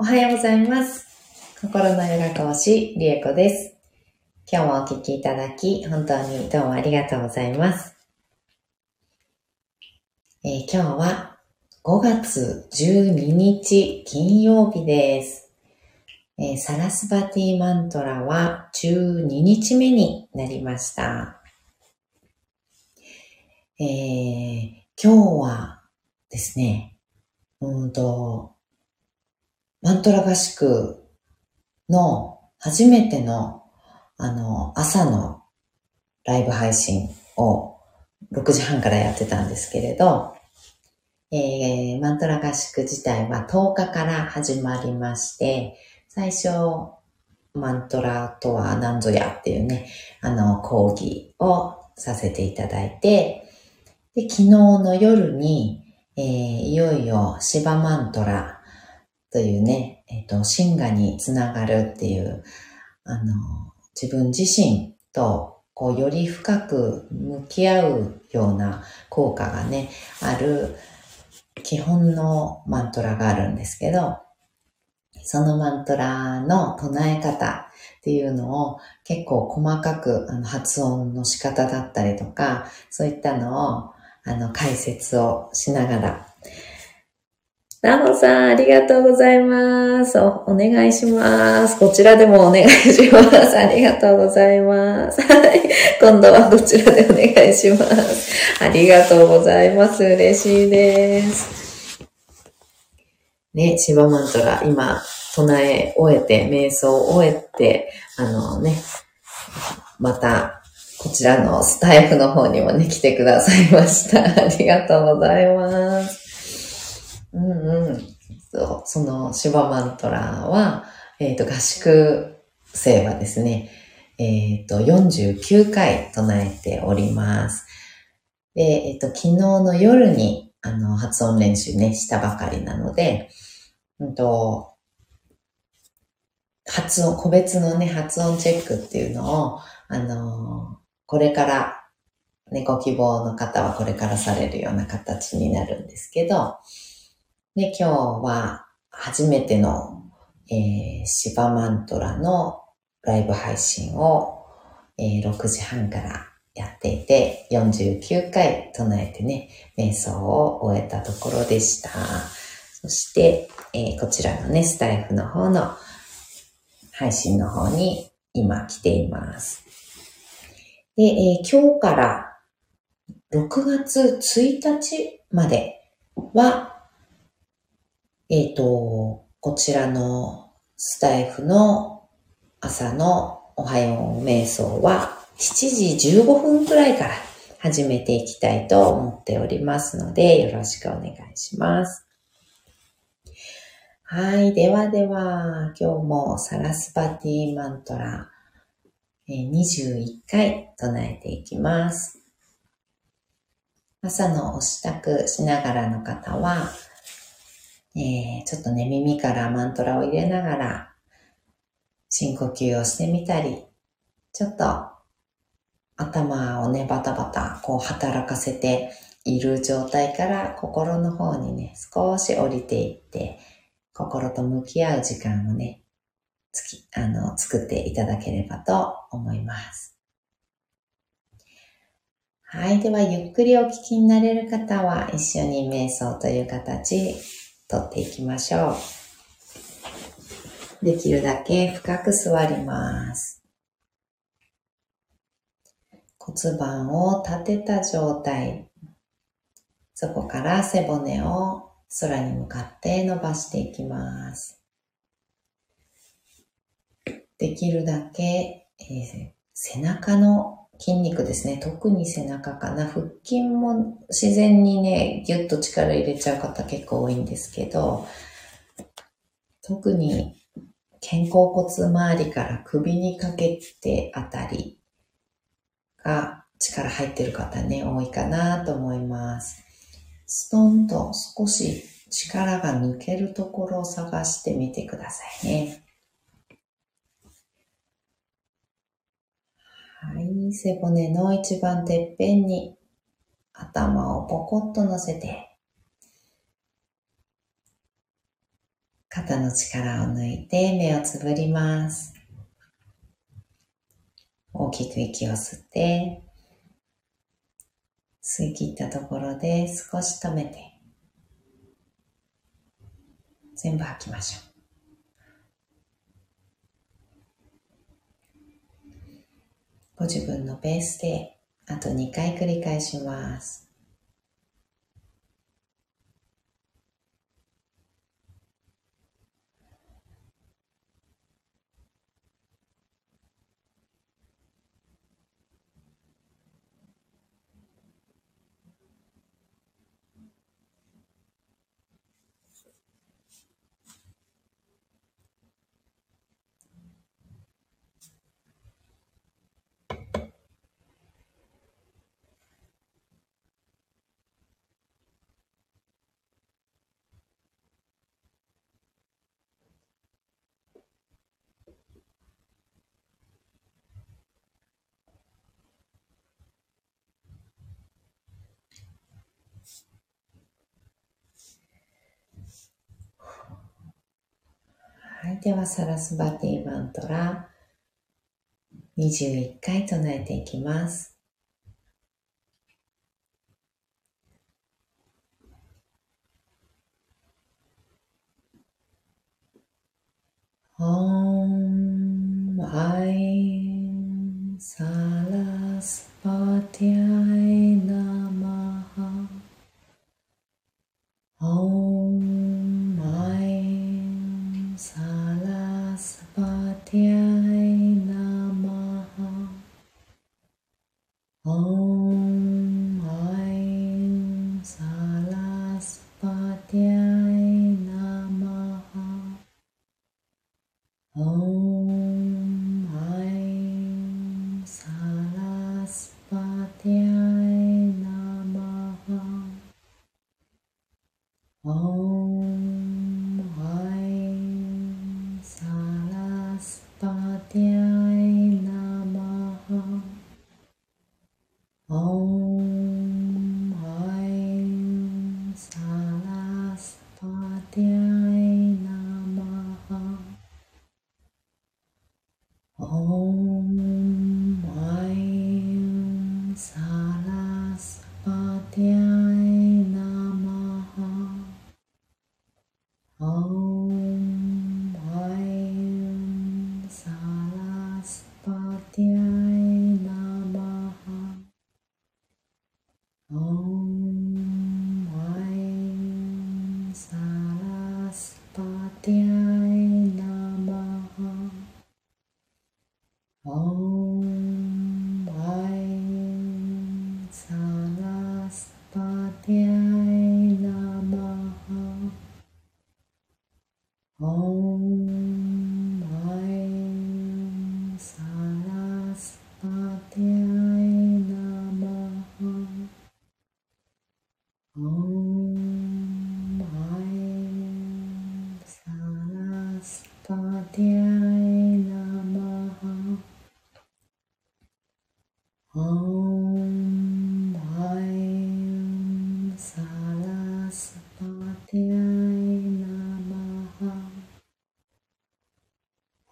おはようございます。心のヨガ講師、リエコです。今日もお聞きいただき、本当にどうもありがとうございます。えー今日は5月12日金曜日です。えーサラスバティマントラは12日目になりました。えー今日はですね、うんと、マントラ合宿の初めての、あの、朝のライブ配信を6時半からやってたんですけれど、えー、マントラ合宿自体は10日から始まりまして、最初、マントラとは何ぞやっていうね、あの、講義をさせていただいて、で、昨日の夜に、えーいよいよシバマントラというね、えっ、と、シンガにつながるっていう、あの、自分自身と、こう、より深く向き合うような効果がね、ある基本のマントラがあるんですけど、そのマントラの唱え方っていうのを結構細かくあの発音の仕方だったりとか、そういったのをあの解説をしながらナモさん、ありがとうございます。お、お願いします。こちらでもお願いします。ありがとうございます。はい。今度はこちらでお願いします。ありがとうございます。嬉しいです。ね、シバマントラ、今、唱え終えて、瞑想を終えて、あのね、また、こちらのスタイフの方にもね、来てくださいました。ありがとうございます。うんうん。そう、そのシバマントラは、えっ、と、合宿生はですね、えっ、と、49回唱えております。で、えっ、と、昨日の夜に、あの、発音練習ね、したばかりなので、うんと、発音、個別のね、発音チェックっていうのを、あのこれから、ね、ご希望の方はこれからされるような形になるんですけど、で、今日は初めての、えー、シバマントラのライブ配信を、えー6時半からやっていて、49回唱えてね、瞑想を終えたところでした。そして、えーこちらのね、スタイフの方の配信の方に今来ています。で、えー今日から6月1日までは、えっ、と、こちらのスタイフの朝のおはよう瞑想は7時15分くらいから始めていきたいと思っておりますので、よろしくお願いします。はい。ではでは、今日もサラスパティマントラ、21回唱えていきます。朝のお支度しながらの方は、えーちょっとね、耳からマントラを入れながら、深呼吸をしてみたり、ちょっと頭をね、バタバタ、こう働かせている状態から心の方にね、少し降りていって、心と向き合う時間をね、つき、あの、作っていただければと思います。はい。では、ゆっくりお聞きになれる方は、一緒に瞑想という形、とっていきましょう。できるだけ深く座ります。骨盤を立てた状態。そこから背骨を空に向かって伸ばしていきます。できるだけ、えー背中の筋肉ですね。特に背中かな。腹筋も自然にね、ぎゅっと力入れちゃう方結構多いんですけど、特に肩甲骨周りから首にかけてあたりが力入ってる方ね、多いかなと思います。ストンと少し力が抜けるところを探してみてくださいね。はい、背骨の一番てっぺんに頭をポコッと乗せて、肩の力を抜いて目をつぶります。大きく息を吸って、吸い切ったところで少し止めて、全部吐きましょう。ご自分のペースであと2回繰り返します。はい。では、サラスバティマントラ21回唱えていきます。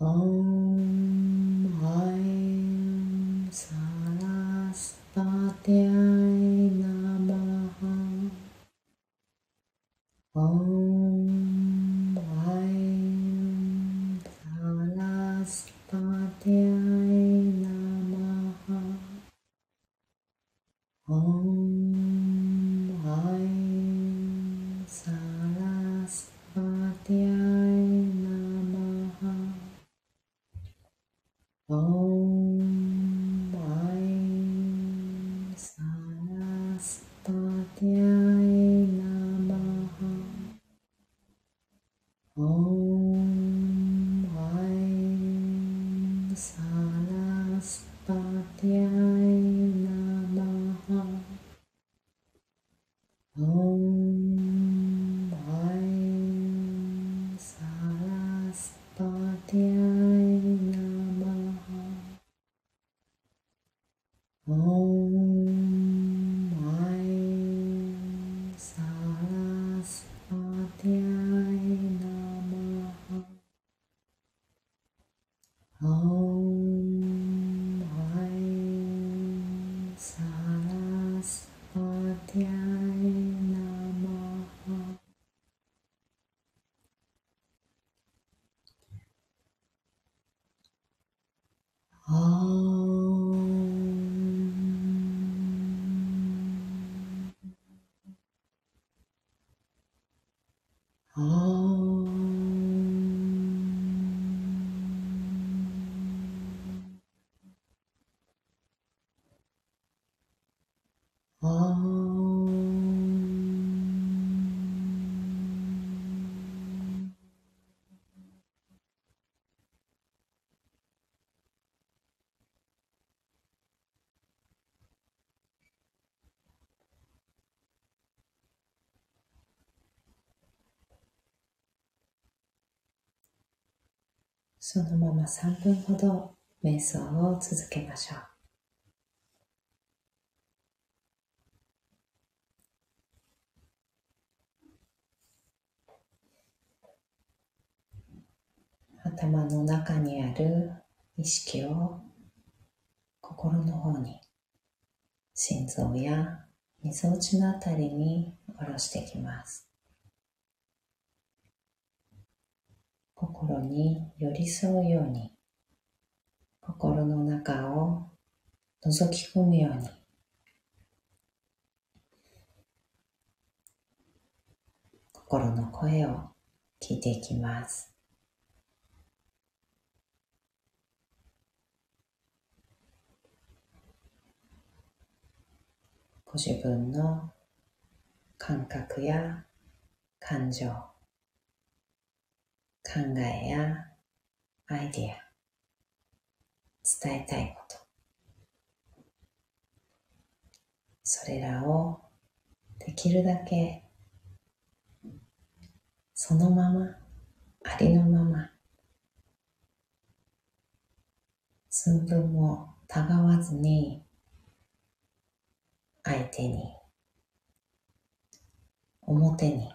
哦。そのまま3分ほど瞑想を続けましょう。頭の中にある意識を心の方に心臓やみぞおちのあたりに下ろしていきます。心に寄り添うように心の中を覗き込むように心の声を聞いていきます。ご自分の感覚や感情、考えやアイディア、伝えたいこと、それらをできるだけそのまま、ありのまま、寸分もたがわずに相手に表に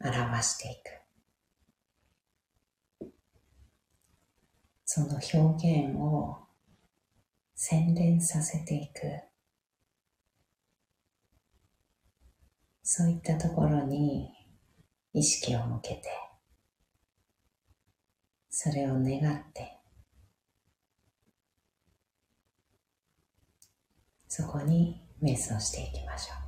表していくその表現を洗練させていくそういったところに意識を向けてそれを願ってそこに瞑想していきましょう。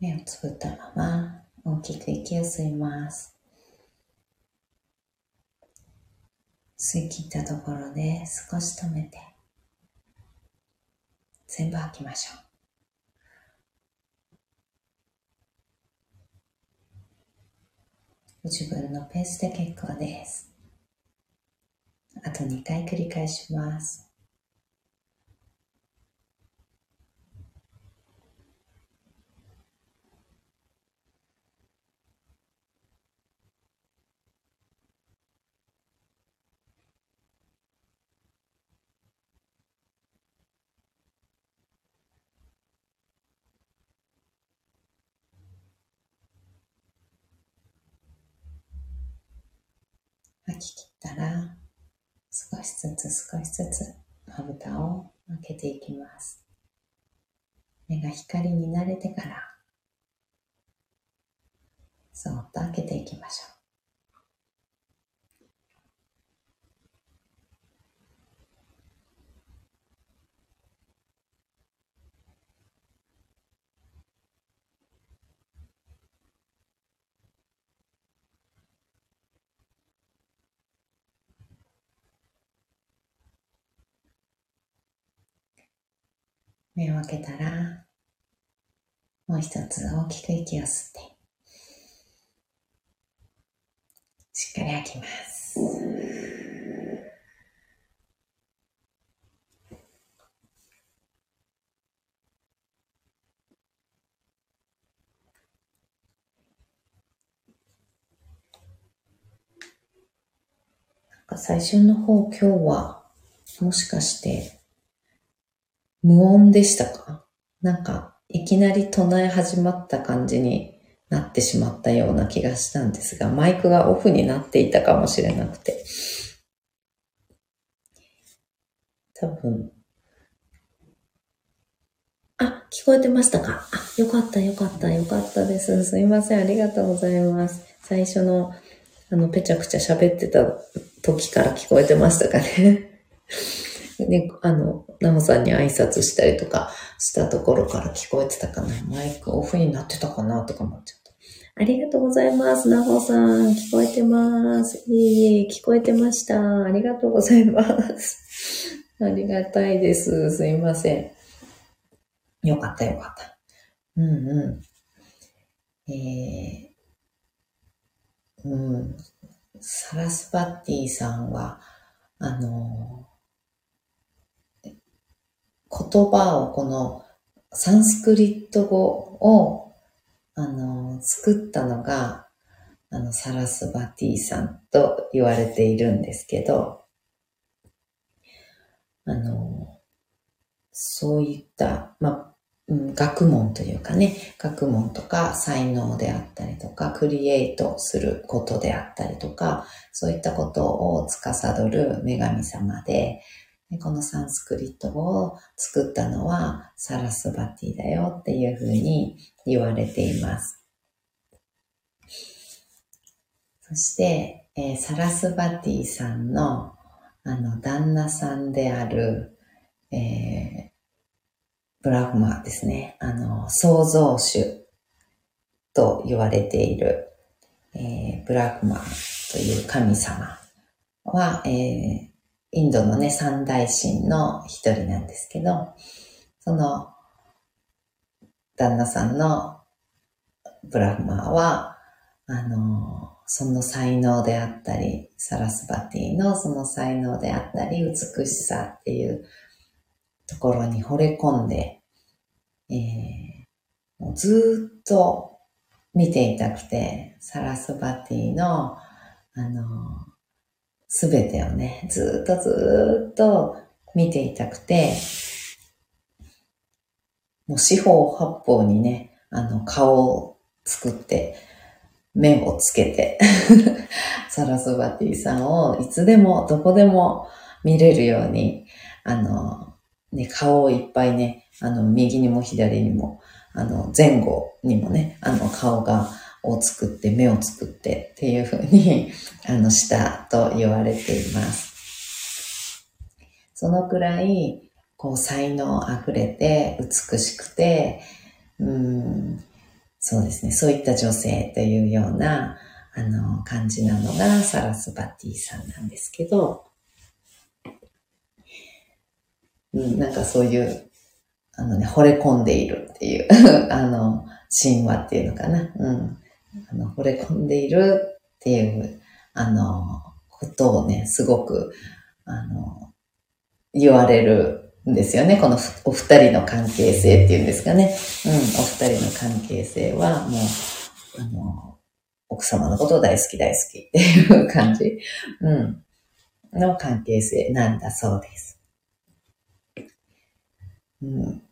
目をつぶったまま大きく息を吸います。吸い切ったところで少し止めて全部吐きましょう。自分のペースで結構です。あと2回繰り返します。吐き切ったら少しずつ少しずつまぶたを開けていきます。目が光に慣れてからそっと開けていきましょう。目を開けたら、もう一つ大きく息を吸って、しっかり吐きます。最初の方、今日は、もしかして、無音でしたか？なんか、いきなり唱え始まった感じになってしまったような気がしたんですが、マイクがオフになっていたかもしれなくて。多分。あ、聞こえてましたか？あ、よかった、よかった、よかったです。すいません、ありがとうございます。最初の、あの、ぺちゃくちゃ喋ってた時から聞こえてましたかね。ね、あの、ナモさんに挨拶したりとかしたところから聞こえてたかな。マイクオフになってたかなとか思っちゃった。ありがとうございます。ナホさん、聞こえてます。いえいえ、聞こえてました。ありがとうございます。ありがたいです。すいません。よかったよかった。うんうん。えー、うん。サラスバッティさんは、あの言葉をこのサンスクリット語を、あの、作ったのが、あの、サラスバティさんと言われているんですけど、あの、そういった、ま、学問というかね、学問とか才能であったりとか、クリエイトすることであったりとか、そういったことを司る女神様で、このサンスクリットを作ったのはサラスバティだよっていうふうに言われています。そして、えー、サラスバティさんのあの旦那さんである、えー、ブラフマですね。あの、創造主と言われている、えー、ブラフマという神様は、えー、インドのね、三大神の一人なんですけど、その、旦那さんのブラフマーは、あの、その才能であったり、サラスバティのその才能であったり、美しさっていうところに惚れ込んで、えー、もうずっと見ていたくて、サラスバティの、あの、すべてをね、ずっとずっと見ていたくて、もう四方八方にね、あの、顔を作って、目をつけて サラスバティさんをいつでもどこでも見れるように、あの、ね、顔をいっぱいね、あの、右にも左にも、あの、前後にもね、あの、顔がを作って、目を作ってっていうふうに、あの、したと言われています。そのくらい、こう、才能あふれて、美しくて、うん、そうですね、そういった女性というような、あの、感じなのがサラスバティさんなんですけど、うん、なんかそういう、あのね、惚れ込んでいるっていう あの、神話っていうのかな。うん。あの、惚れ込んでいるっていう、あの、ことをね、すごく、あの、言われるんですよね。このお二人の関係性っていうんですかね。うん、お二人の関係性はもう、あの、奥様のことを大好き大好きっていう感じ、うん、の関係性なんだそうです。うん、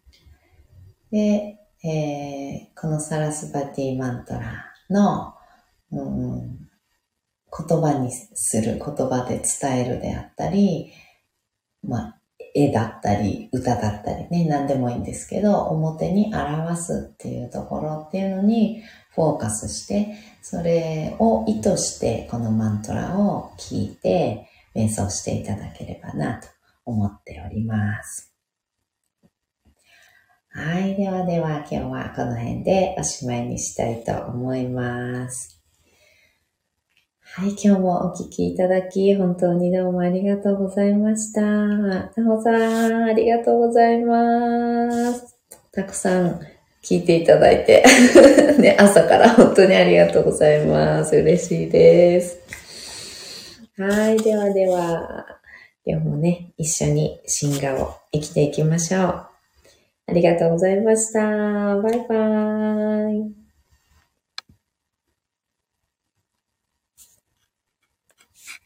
で、えー、このサラスバティマントラの、うん、言葉にする、言葉で伝えるであったり、まあ、絵だったり、歌だったりね、何でもいいんですけど、表に表すっていうところっていうのにフォーカスして、それを意図してこのマントラを聞いて瞑想していただければなと思っております。はい。ではでは今日はこの辺でおしまいにしたいと思います。はい、今日もお聞きいただき、本当にどうもありがとうございました。なほさん、ありがとうございます。たくさん聞いていただいて ね、朝から 本当にありがとうございます。嬉しいです。はい、ではでは、今日もね、一緒に進化を生きていきましょう。ありがとうございました。バイバーイ。